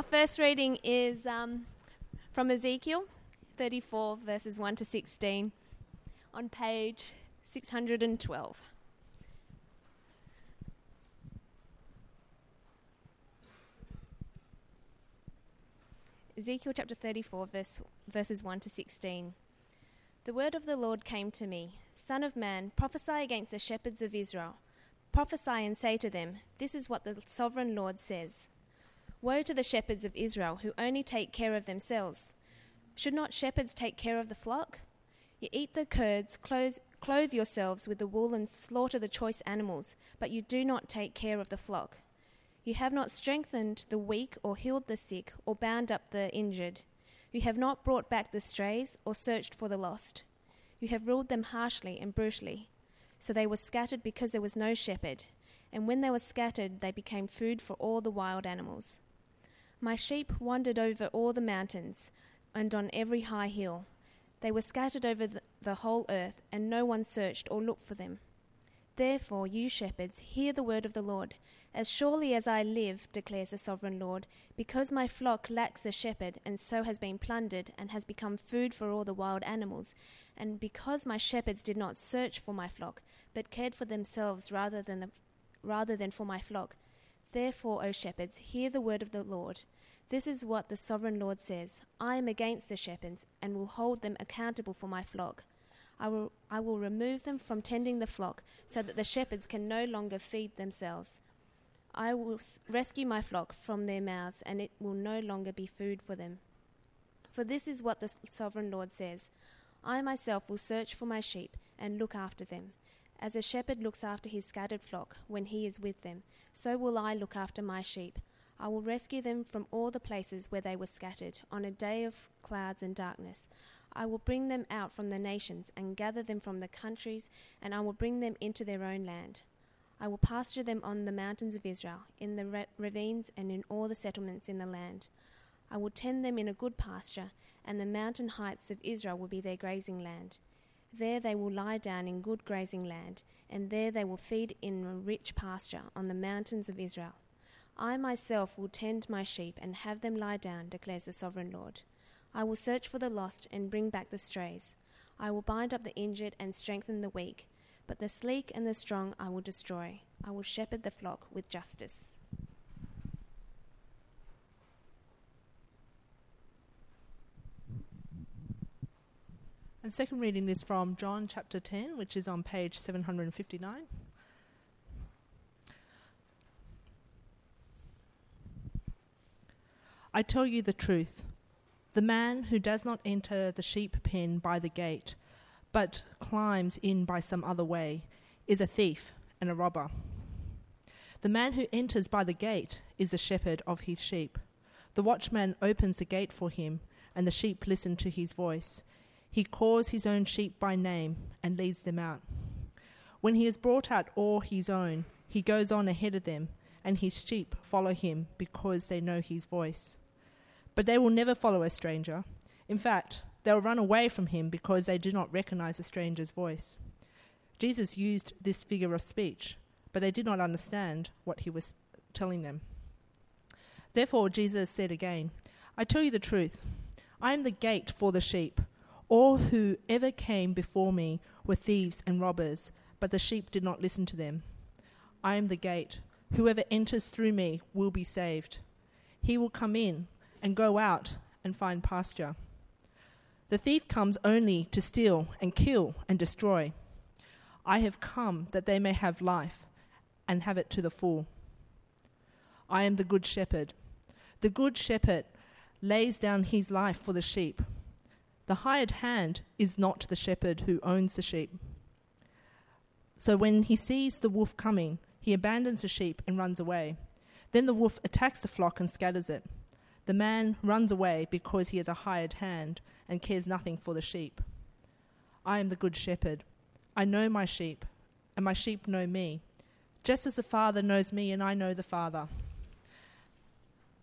Our first reading is um, from Ezekiel 34, verses 1 to 16, on page 612. Ezekiel chapter 34, verse, verses 1 to 16. The word of the Lord came to me Son of man, prophesy against the shepherds of Israel. Prophesy and say to them, This is what the sovereign Lord says. Woe to the shepherds of Israel who only take care of themselves. Should not shepherds take care of the flock? You eat the curds, clothe, clothe yourselves with the wool, and slaughter the choice animals, but you do not take care of the flock. You have not strengthened the weak, or healed the sick, or bound up the injured. You have not brought back the strays, or searched for the lost. You have ruled them harshly and brutally. So they were scattered because there was no shepherd, and when they were scattered, they became food for all the wild animals. My sheep wandered over all the mountains and on every high hill. They were scattered over the, the whole earth, and no one searched or looked for them. Therefore, you shepherds, hear the word of the Lord. As surely as I live, declares the sovereign Lord, because my flock lacks a shepherd, and so has been plundered, and has become food for all the wild animals, and because my shepherds did not search for my flock, but cared for themselves rather than, the, rather than for my flock, therefore, O shepherds, hear the word of the Lord. This is what the sovereign Lord says I am against the shepherds, and will hold them accountable for my flock. I will, I will remove them from tending the flock, so that the shepherds can no longer feed themselves. I will rescue my flock from their mouths, and it will no longer be food for them. For this is what the sovereign Lord says I myself will search for my sheep and look after them. As a shepherd looks after his scattered flock when he is with them, so will I look after my sheep. I will rescue them from all the places where they were scattered on a day of clouds and darkness. I will bring them out from the nations and gather them from the countries, and I will bring them into their own land. I will pasture them on the mountains of Israel, in the ravines, and in all the settlements in the land. I will tend them in a good pasture, and the mountain heights of Israel will be their grazing land. There they will lie down in good grazing land, and there they will feed in a rich pasture on the mountains of Israel. I myself will tend my sheep and have them lie down, declares the sovereign Lord. I will search for the lost and bring back the strays. I will bind up the injured and strengthen the weak but the sleek and the strong I will destroy. I will shepherd the flock with justice. And second reading is from John chapter 10, which is on page 759. I tell you the truth. The man who does not enter the sheep pen by the gate, but climbs in by some other way, is a thief and a robber. The man who enters by the gate is the shepherd of his sheep. The watchman opens the gate for him, and the sheep listen to his voice. He calls his own sheep by name and leads them out. When he has brought out all his own, he goes on ahead of them, and his sheep follow him because they know his voice. But they will never follow a stranger. In fact, They'll run away from him because they do not recognize a stranger's voice. Jesus used this figure of speech, but they did not understand what he was telling them. Therefore, Jesus said again, I tell you the truth. I am the gate for the sheep. All who ever came before me were thieves and robbers, but the sheep did not listen to them. I am the gate. Whoever enters through me will be saved. He will come in and go out and find pasture. The thief comes only to steal and kill and destroy. I have come that they may have life and have it to the full. I am the good shepherd. The good shepherd lays down his life for the sheep. The hired hand is not the shepherd who owns the sheep. So when he sees the wolf coming, he abandons the sheep and runs away. Then the wolf attacks the flock and scatters it. The man runs away because he is a hired hand and cares nothing for the sheep. I am the good shepherd. I know my sheep, and my sheep know me, just as the Father knows me and I know the Father.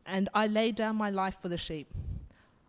And I lay down my life for the sheep.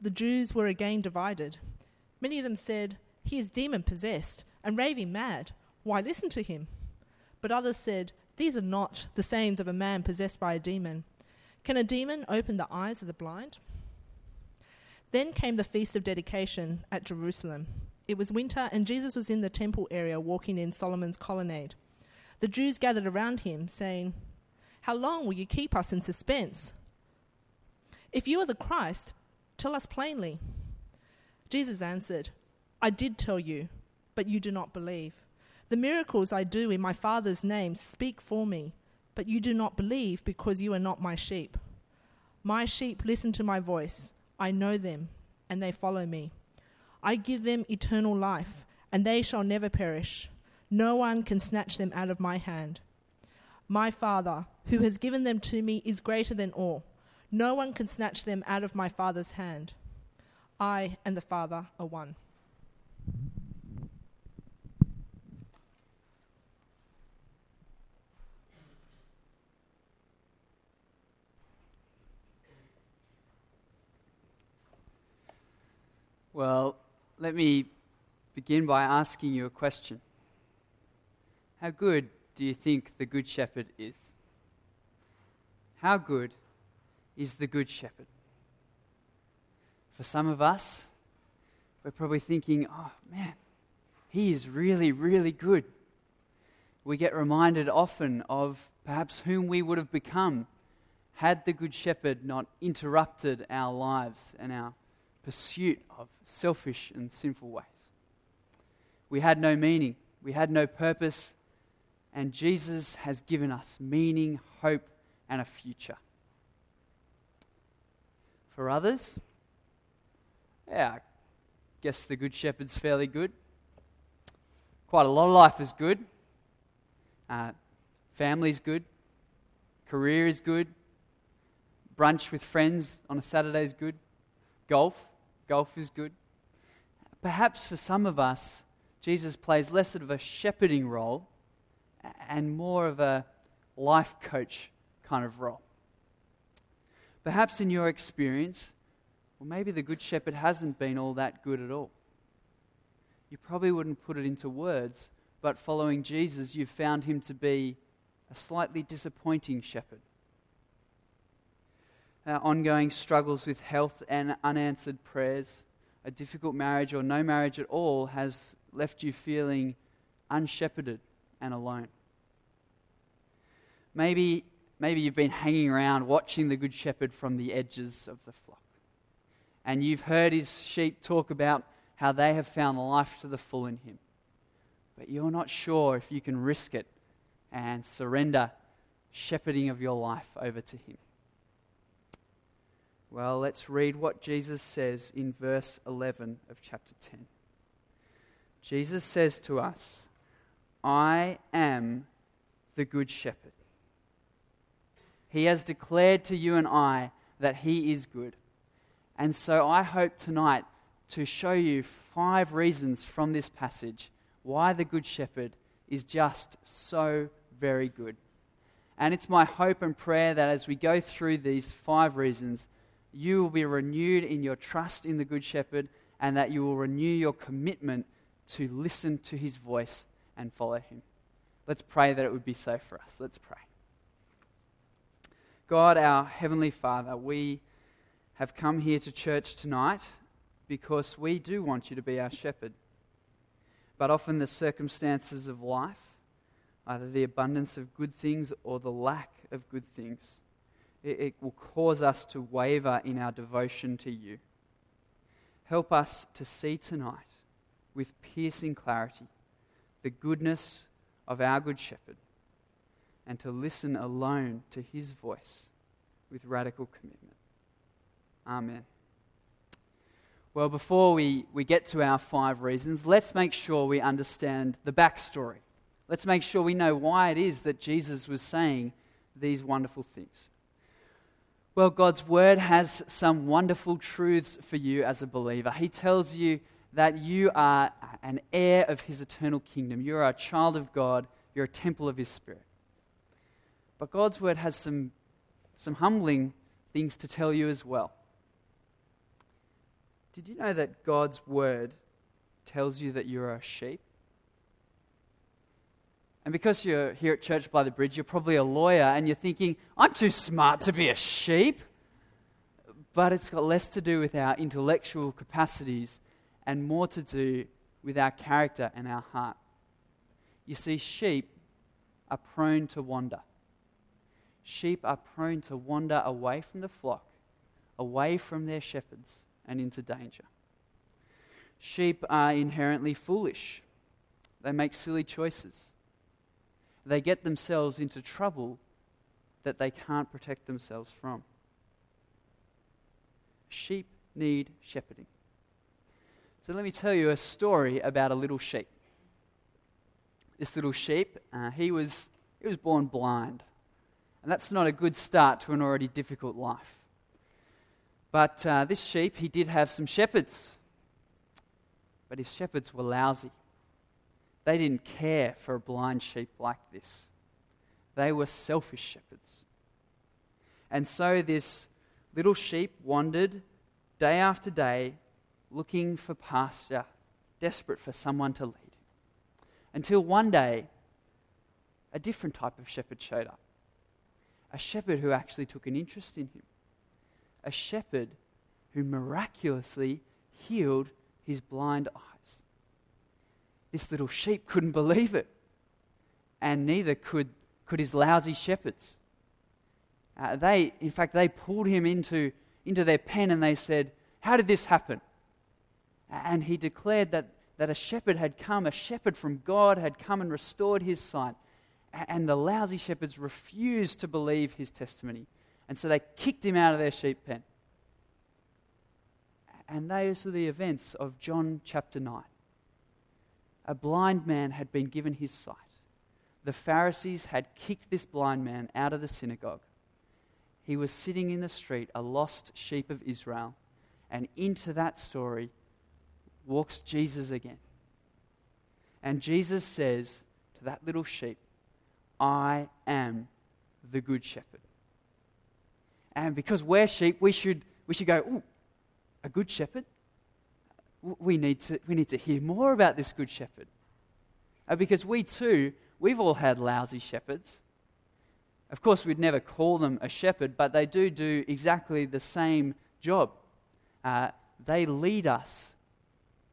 the Jews were again divided. Many of them said, He is demon possessed and raving mad. Why listen to him? But others said, These are not the sayings of a man possessed by a demon. Can a demon open the eyes of the blind? Then came the feast of dedication at Jerusalem. It was winter, and Jesus was in the temple area walking in Solomon's colonnade. The Jews gathered around him, saying, How long will you keep us in suspense? If you are the Christ, tell us plainly. Jesus answered, I did tell you, but you do not believe. The miracles I do in my Father's name speak for me, but you do not believe because you are not my sheep. My sheep listen to my voice. I know them, and they follow me. I give them eternal life, and they shall never perish. No one can snatch them out of my hand. My Father, who has given them to me, is greater than all. No one can snatch them out of my Father's hand. I and the Father are one. Well, let me begin by asking you a question. How good do you think the Good Shepherd is? How good is the Good Shepherd? For some of us, we're probably thinking, oh man, he is really, really good. We get reminded often of perhaps whom we would have become had the Good Shepherd not interrupted our lives and our pursuit of selfish and sinful ways. We had no meaning, we had no purpose, and Jesus has given us meaning, hope, and a future. For others, yeah, I guess the Good Shepherd's fairly good. Quite a lot of life is good. Uh, family's good. Career is good. Brunch with friends on a Saturday is good. Golf, golf is good. Perhaps for some of us, Jesus plays less of a shepherding role and more of a life coach kind of role. Perhaps in your experience, well, maybe the Good Shepherd hasn't been all that good at all. You probably wouldn't put it into words, but following Jesus, you've found him to be a slightly disappointing shepherd uh, ongoing struggles with health and unanswered prayers, a difficult marriage or no marriage at all has left you feeling unshepherded and alone. Maybe, maybe you've been hanging around watching the Good Shepherd from the edges of the flock. And you've heard his sheep talk about how they have found life to the full in him. But you're not sure if you can risk it and surrender shepherding of your life over to him. Well, let's read what Jesus says in verse 11 of chapter 10. Jesus says to us, I am the Good Shepherd. He has declared to you and I that He is good. And so I hope tonight to show you five reasons from this passage why the Good Shepherd is just so very good. And it's my hope and prayer that as we go through these five reasons, you will be renewed in your trust in the Good Shepherd and that you will renew your commitment to listen to his voice and follow him. Let's pray that it would be so for us. Let's pray. God, our Heavenly Father, we have come here to church tonight because we do want you to be our shepherd. But often the circumstances of life, either the abundance of good things or the lack of good things, it, it will cause us to waver in our devotion to you. Help us to see tonight with piercing clarity the goodness of our Good Shepherd and to listen alone to his voice with radical commitment. Amen. Well, before we, we get to our five reasons, let's make sure we understand the backstory. Let's make sure we know why it is that Jesus was saying these wonderful things. Well, God's word has some wonderful truths for you as a believer. He tells you that you are an heir of his eternal kingdom. You are a child of God, you're a temple of his spirit. But God's word has some, some humbling things to tell you as well. Did you know that God's word tells you that you're a sheep? And because you're here at Church by the Bridge, you're probably a lawyer and you're thinking, I'm too smart to be a sheep. But it's got less to do with our intellectual capacities and more to do with our character and our heart. You see, sheep are prone to wander. Sheep are prone to wander away from the flock, away from their shepherds, and into danger. Sheep are inherently foolish. They make silly choices. They get themselves into trouble that they can't protect themselves from. Sheep need shepherding. So let me tell you a story about a little sheep. This little sheep, uh, he, was, he was born blind. And that's not a good start to an already difficult life. But uh, this sheep, he did have some shepherds. But his shepherds were lousy. They didn't care for a blind sheep like this. They were selfish shepherds. And so this little sheep wandered day after day looking for pasture, desperate for someone to lead. Until one day, a different type of shepherd showed up. A shepherd who actually took an interest in him. A shepherd who miraculously healed his blind eyes. This little sheep couldn't believe it, and neither could, could his lousy shepherds. Uh, they, in fact, they pulled him into, into their pen and they said, How did this happen? And he declared that, that a shepherd had come, a shepherd from God had come and restored his sight. And the lousy shepherds refused to believe his testimony. And so they kicked him out of their sheep pen. And those were the events of John chapter 9. A blind man had been given his sight. The Pharisees had kicked this blind man out of the synagogue. He was sitting in the street, a lost sheep of Israel. And into that story walks Jesus again. And Jesus says to that little sheep, I am the good shepherd. And because we're sheep, we should, we should go, Ooh, a good shepherd? We need, to, we need to hear more about this good shepherd. Uh, because we too, we've all had lousy shepherds. Of course, we'd never call them a shepherd, but they do do exactly the same job. Uh, they lead us,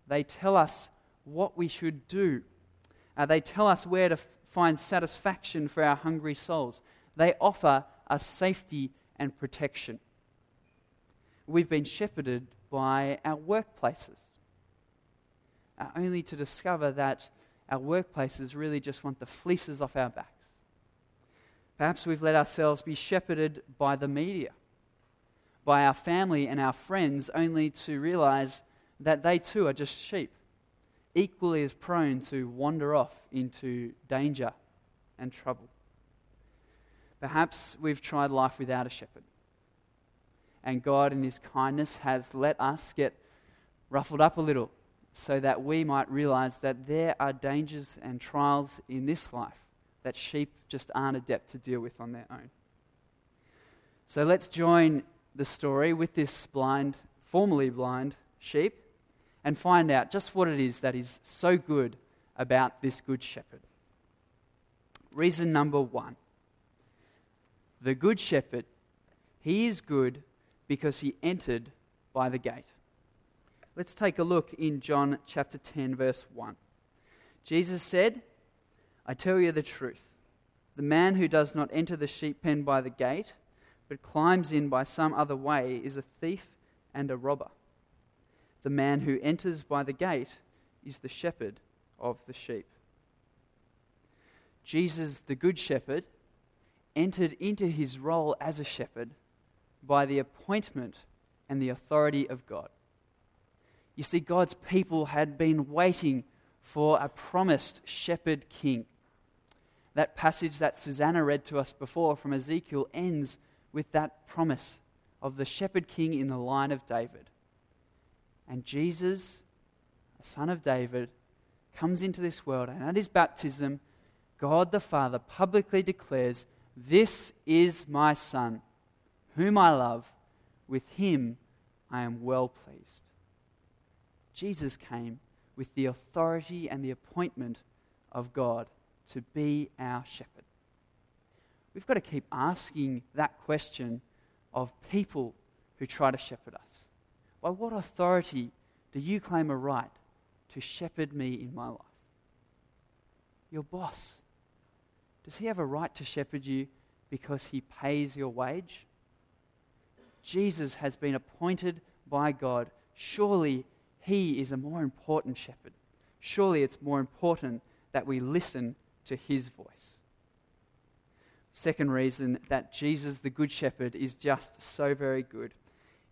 they tell us what we should do, uh, they tell us where to find satisfaction for our hungry souls, they offer us safety and protection. We've been shepherded by our workplaces, uh, only to discover that our workplaces really just want the fleeces off our backs. Perhaps we've let ourselves be shepherded by the media, by our family and our friends, only to realize that they too are just sheep, equally as prone to wander off into danger and trouble. Perhaps we've tried life without a shepherd and God, in His kindness, has let us get ruffled up a little so that we might realize that there are dangers and trials in this life that sheep just aren't adept to deal with on their own. So let's join the story with this blind, formerly blind sheep and find out just what it is that is so good about this good shepherd. Reason number one the good shepherd, he is good because he entered by the gate. Let's take a look in John chapter 10, verse 1. Jesus said, I tell you the truth. The man who does not enter the sheep pen by the gate, but climbs in by some other way, is a thief and a robber. The man who enters by the gate is the shepherd of the sheep. Jesus, the Good Shepherd, entered into his role as a shepherd by the appointment and the authority of God. You see, God's people had been waiting for a promised shepherd king. That passage that Susanna read to us before from Ezekiel ends with that promise of the shepherd king in the line of David. And Jesus, a son of David, comes into this world, and at his baptism, God the Father publicly declares, This is my Son, whom I love. With him I am well pleased. Jesus came with the authority and the appointment of God to be our shepherd. We've got to keep asking that question of people who try to shepherd us. By what authority do you claim a right to shepherd me in my life? Your boss. Does he have a right to shepherd you because he pays your wage? Jesus has been appointed by God. Surely he is a more important shepherd. Surely it's more important that we listen to his voice. Second reason that Jesus, the Good Shepherd, is just so very good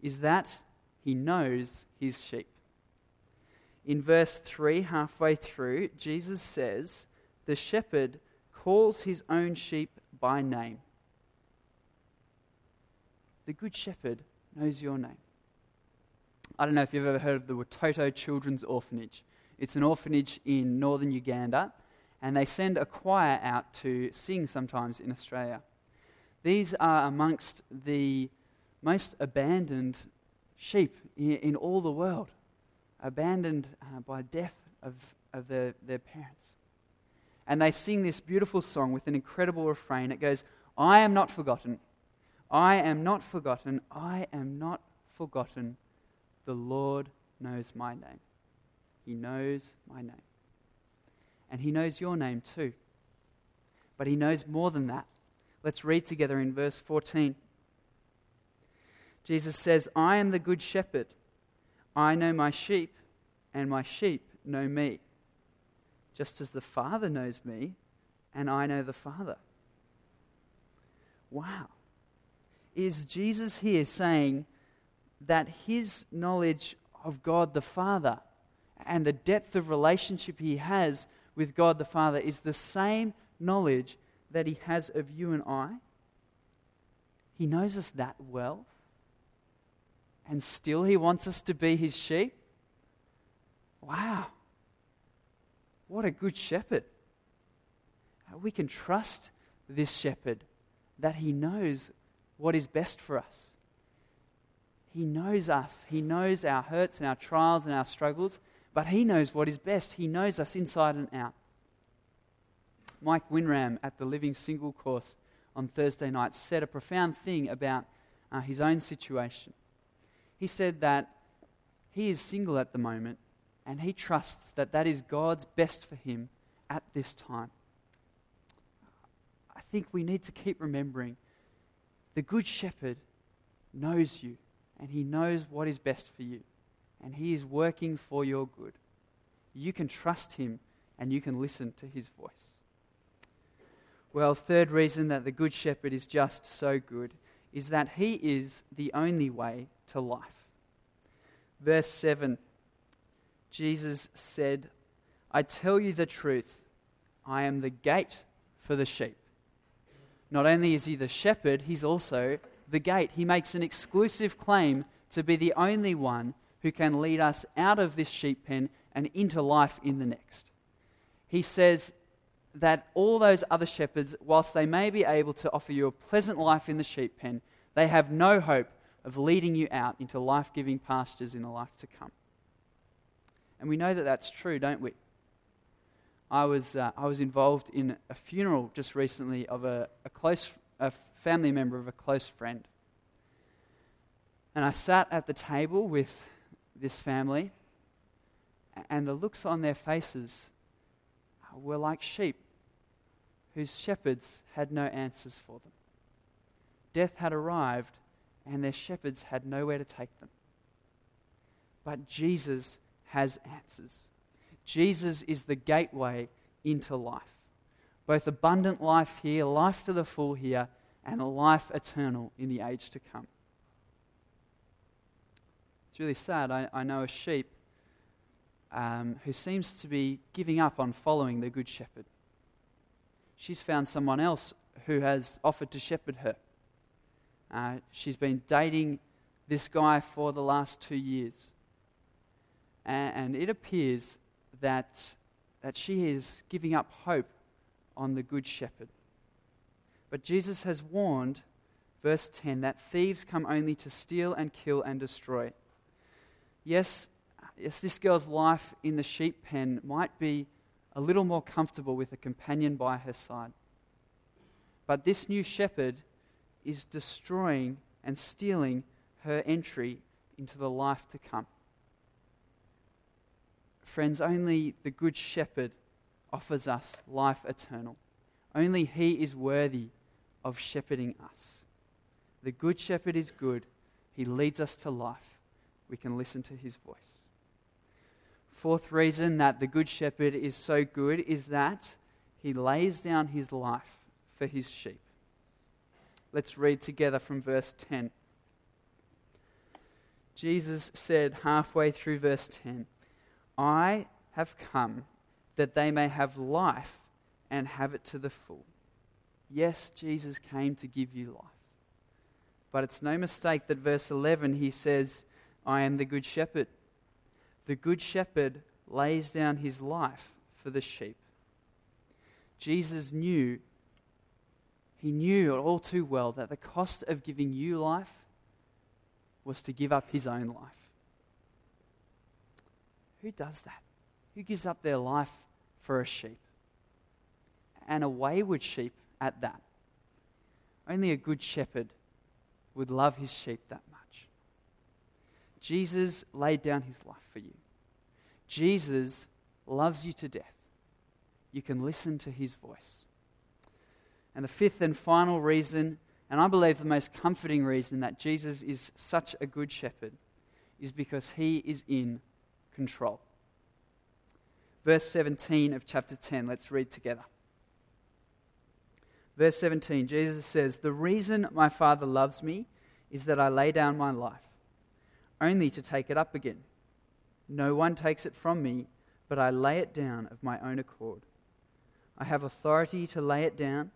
is that he knows his sheep. In verse 3, halfway through, Jesus says, The shepherd calls his own sheep by name. The Good Shepherd knows your name. I don't know if you've ever heard of the Watoto Children's Orphanage. It's an orphanage in northern Uganda, and they send a choir out to sing sometimes in Australia. These are amongst the most abandoned sheep in, all the world, abandoned uh, by death of, of their, their parents. And they sing this beautiful song with an incredible refrain. It goes, I am not forgotten. I am not forgotten. I am not forgotten. The Lord knows my name. He knows my name. And He knows your name too. But He knows more than that. Let's read together in verse 14. Jesus says, I am the good shepherd. I know my sheep, and my sheep know me, just as the Father knows me, and I know the Father. Wow. Is Jesus here saying that his knowledge of God the Father and the depth of relationship he has with God the Father is the same knowledge that he has of you and I? He knows us that well and still he wants us to be his sheep? Wow. What a good shepherd. We can trust this shepherd that he knows what is best for us. He knows us. He knows our hurts and our trials and our struggles, but he knows what is best. He knows us inside and out. Mike Winram at the Living Single course on Thursday night said a profound thing about uh, his own situation he said that he is single at the moment and he trusts that that is God's best for him at this time. I think we need to keep remembering the Good Shepherd knows you and he knows what is best for you and he is working for your good. You can trust him and you can listen to his voice. Well, third reason that the Good Shepherd is just so good is that he is the only way to life. Verse 7 Jesus said, I tell you the truth, I am the gate for the sheep. Not only is he the shepherd, he's also the gate. He makes an exclusive claim to be the only one who can lead us out of this sheep pen and into life in the next. He says that all those other shepherds, whilst they may be able to offer you a pleasant life in the sheep pen, they have no hope of leading you out into life giving pastures in the life to come. And we know that that's true, don't we? I was, uh, I was involved in a funeral just recently of a, a close a family member of a close friend. And I sat at the table with this family, and the looks on their faces were like sheep whose shepherds had no answers for them. Death had arrived, and their shepherds had nowhere to take them. But Jesus has answers. Jesus is the gateway into life. Both abundant life here, life to the full here, and a life eternal in the age to come. It's really sad. I, I know a sheep um, who seems to be giving up on following the Good Shepherd. She's found someone else who has offered to shepherd her. Uh, she's been dating this guy for the last two years. And, and it appears that, that she is giving up hope on the Good Shepherd. But Jesus has warned, verse 10, that thieves come only to steal and kill and destroy. Yes, yes, this girl's life in the sheep pen might be a little more comfortable with a companion by her side. But this new shepherd is destroying and stealing her entry into the life to come. Friends, only the Good Shepherd offers us life eternal. Only He is worthy of shepherding us. The Good Shepherd is good, He leads us to life. We can listen to His voice. Fourth reason that the Good Shepherd is so good is that He lays down His life for His sheep. Let's read together from verse 10. Jesus said halfway through verse 10, I have come that they may have life and have it to the full. Yes, Jesus came to give you life. But it's no mistake that verse 11 he says, I am the good shepherd. The good shepherd lays down his life for the sheep. Jesus knew he knew all too well that the cost of giving you life was to give up his own life. Who does that? Who gives up their life for a sheep? And a wayward sheep at that. Only a good shepherd would love his sheep that much. Jesus laid down his life for you. Jesus loves you to death. You can listen to his voice. And the fifth and final reason, and I believe the most comforting reason that Jesus is such a good shepherd, is because he is in control. Verse 17 of chapter 10, let's read together. Verse 17, Jesus says, The reason my Father loves me is that I lay down my life, only to take it up again. No one takes it from me, but I lay it down of my own accord. I have authority to lay it down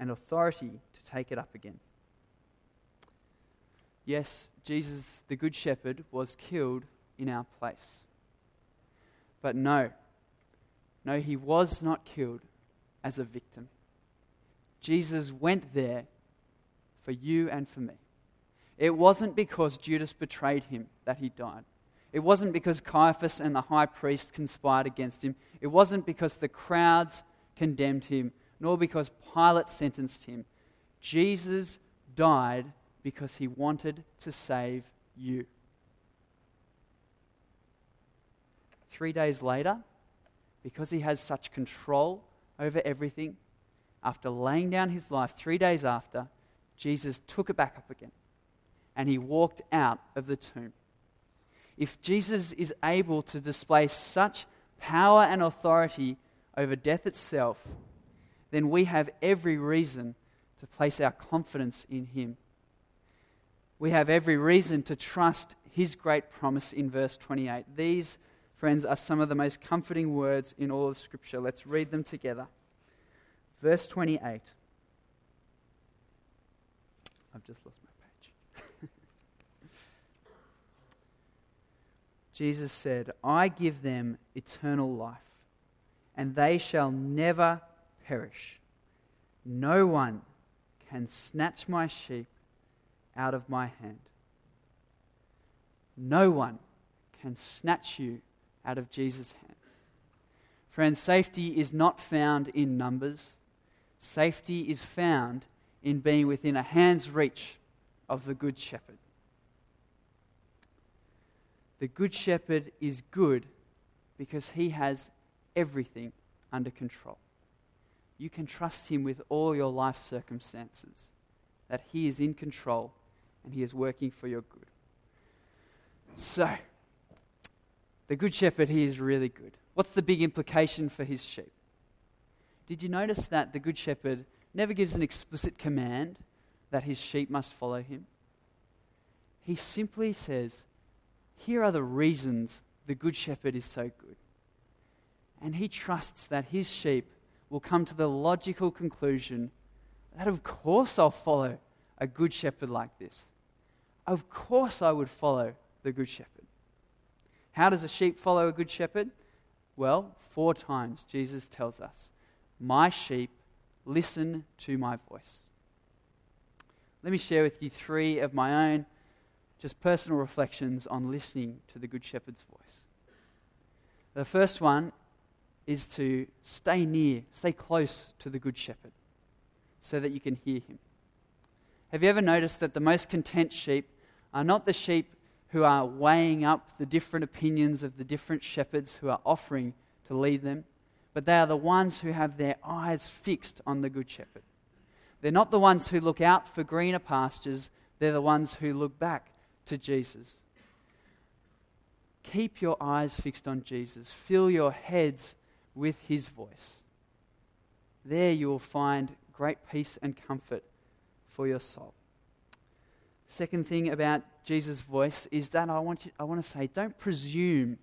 and authority to take it up again. Yes, Jesus, the Good Shepherd, was killed in our place. But no, no, he was not killed as a victim. Jesus went there for you and for me. It wasn't because Judas betrayed him that he died. It wasn't because Caiaphas and the high priest conspired against him. It wasn't because the crowds condemned him nor because Pilate sentenced him. Jesus died because he wanted to save you. Three days later, because he has such control over everything, after laying down his life, three days after, Jesus took it back up again and he walked out of the tomb. If Jesus is able to display such power and authority over death itself, then we have every reason to place our confidence in Him. We have every reason to trust His great promise in verse 28. These, friends, are some of the most comforting words in all of Scripture. Let's read them together. Verse 28. I've just lost my page. Jesus said, I give them eternal life, and they shall never perish. No one can snatch my sheep out of my hand. No one can snatch you out of Jesus' hands. Friends, safety is not found in numbers. Safety is found in being within a hand's reach of the Good Shepherd. The Good Shepherd is good because he has everything under control you can trust Him with all your life circumstances, that He is in control and He is working for your good. So, the Good Shepherd, He is really good. What's the big implication for His sheep? Did you notice that the Good Shepherd never gives an explicit command that his sheep must follow him? He simply says, Here are the reasons the Good Shepherd is so good. And he trusts that his sheep will come to the logical conclusion that, of course, I'll follow a good shepherd like this? Of course, I would follow the good shepherd. How does a sheep follow a good shepherd? Well, four times Jesus tells us, My sheep listen to my voice. Let me share with you three of my own just personal reflections on listening to the Good Shepherd's voice. The first one is to stay near, stay close to the Good Shepherd so that you can hear him. Have you ever noticed that the most content sheep are not the sheep who are weighing up the different opinions of the different shepherds who are offering to lead them, but they are the ones who have their eyes fixed on the Good Shepherd. They're not the ones who look out for greener pastures, they're the ones who look back to Jesus. Keep your eyes fixed on Jesus, fill your heads with his voice. There you will find great peace and comfort for your soul. Second thing about Jesus' voice is that I want, you, I want to say don't presume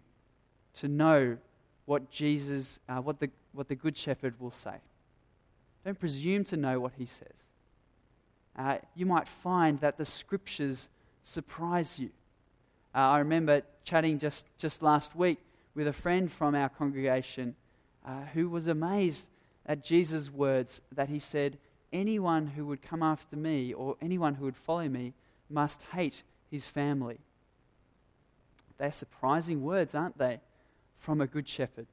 to know what Jesus, uh, what, the, what the Good Shepherd will say. Don't presume to know what he says. Uh, you might find that the scriptures surprise you. Uh, I remember chatting just, just last week with a friend from our congregation uh, who was amazed at Jesus' words that he said, Anyone who would come after me or anyone who would follow me must hate his family. They're surprising words, aren't they, from a good shepherd?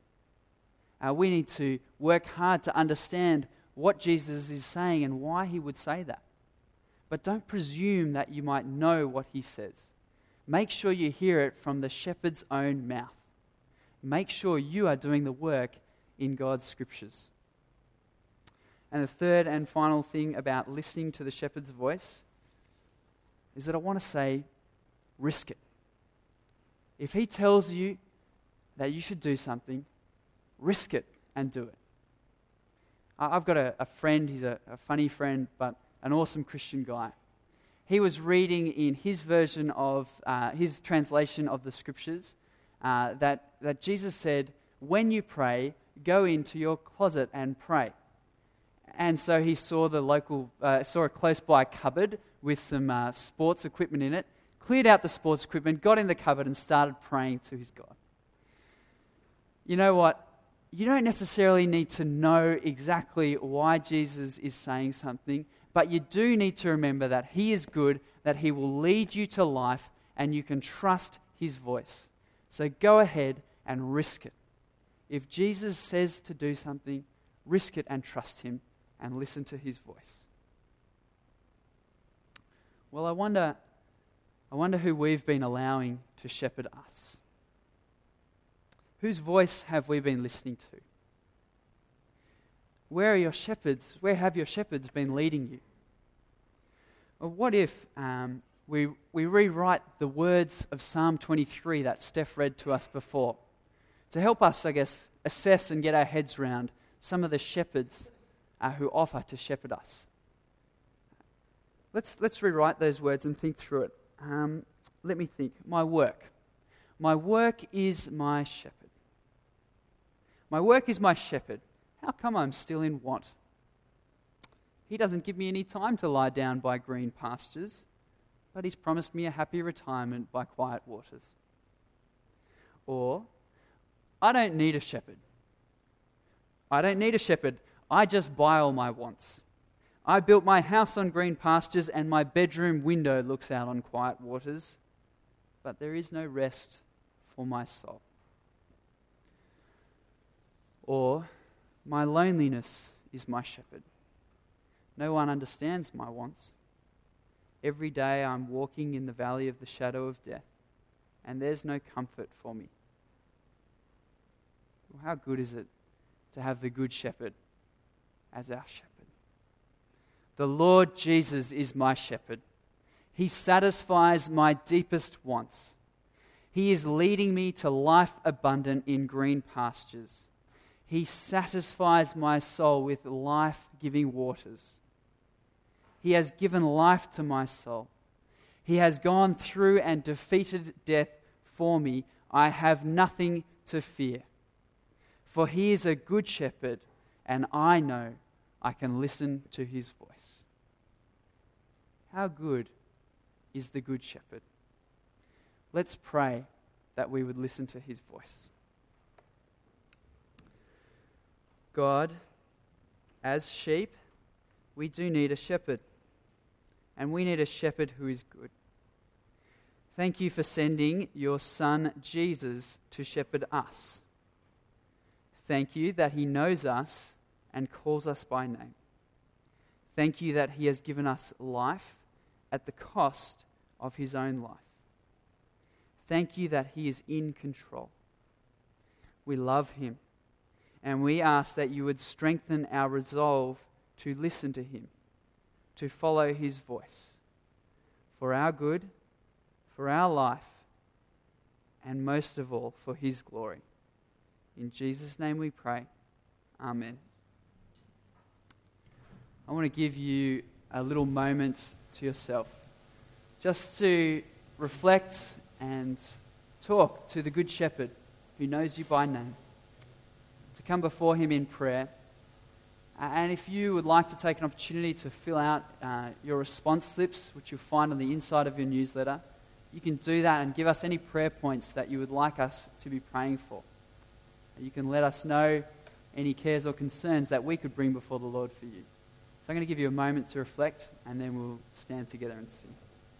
Uh, we need to work hard to understand what Jesus is saying and why he would say that. But don't presume that you might know what he says. Make sure you hear it from the shepherd's own mouth. Make sure you are doing the work in God's scriptures. And the third and final thing about listening to the shepherd's voice is that I want to say, risk it. If he tells you that you should do something, risk it and do it. I've got a, a friend, he's a, a funny friend, but an awesome Christian guy. He was reading in his version of uh, his translation of the scriptures uh, that, that Jesus said, When you pray, go into your closet and pray. And so he saw the local, uh, saw a close by cupboard with some uh, sports equipment in it, cleared out the sports equipment, got in the cupboard, and started praying to his God. You know what? you don't necessarily need to know exactly why Jesus is saying something, but you do need to remember that He is good, that He will lead you to life, and you can trust His voice. So go ahead and risk it. If Jesus says to do something, risk it and trust Him and listen to His voice. Well, I wonder, I wonder who we've been allowing to shepherd us. Whose voice have we been listening to? Where are your shepherds? Where have your shepherds been leading you? Or what if um, we, we rewrite the words of Psalm 23 that Steph read to us before to help us, I guess, assess and get our heads around some of the shepherds uh, who offer to shepherd us? Let's, let's rewrite those words and think through it. Um, let me think. My work. My work is my shepherd. My work is my shepherd. How come I'm still in want? He doesn't give me any time to lie down by green pastures, but he's promised me a happy retirement by quiet waters. Or, I don't need a shepherd. I don't need a shepherd. I just buy all my wants. I built my house on green pastures, and my bedroom window looks out on quiet waters, but there is no rest for my soul. Or, my loneliness is my shepherd. No one understands my wants. Every day I'm walking in the valley of the shadow of death, and there's no comfort for me. Well, how good is it to have the Good Shepherd as our shepherd? The Lord Jesus is my shepherd. He satisfies my deepest wants. He is leading me to life abundant in green pastures. He satisfies my soul with life giving waters. He has given life to my soul. He has gone through and defeated death for me. I have nothing to fear. For he is a good shepherd, and I know I can listen to his voice. How good is the Good Shepherd? Let's pray that we would listen to his voice. God, as sheep, we do need a shepherd, and we need a shepherd who is good. Thank you for sending your son Jesus to shepherd us. Thank you that he knows us and calls us by name. Thank you that he has given us life at the cost of his own life. Thank you that he is in control. We love him, and we ask that you would strengthen our resolve to listen to him, to follow his voice, for our good for our life, and most of all, for His glory. In Jesus' name we pray. Amen. I want to give you a little moment to yourself just to reflect and talk to the Good Shepherd who knows you by name, to come before Him in prayer. And if you would like to take an opportunity to fill out uh, your response slips, which you'll find on the inside of your newsletter, you can do that and give us any prayer points that you would like us to be praying for. You can let us know any cares or concerns that we could bring before the Lord for you. So I'm going to give you a moment to reflect, and then we'll stand together and sing.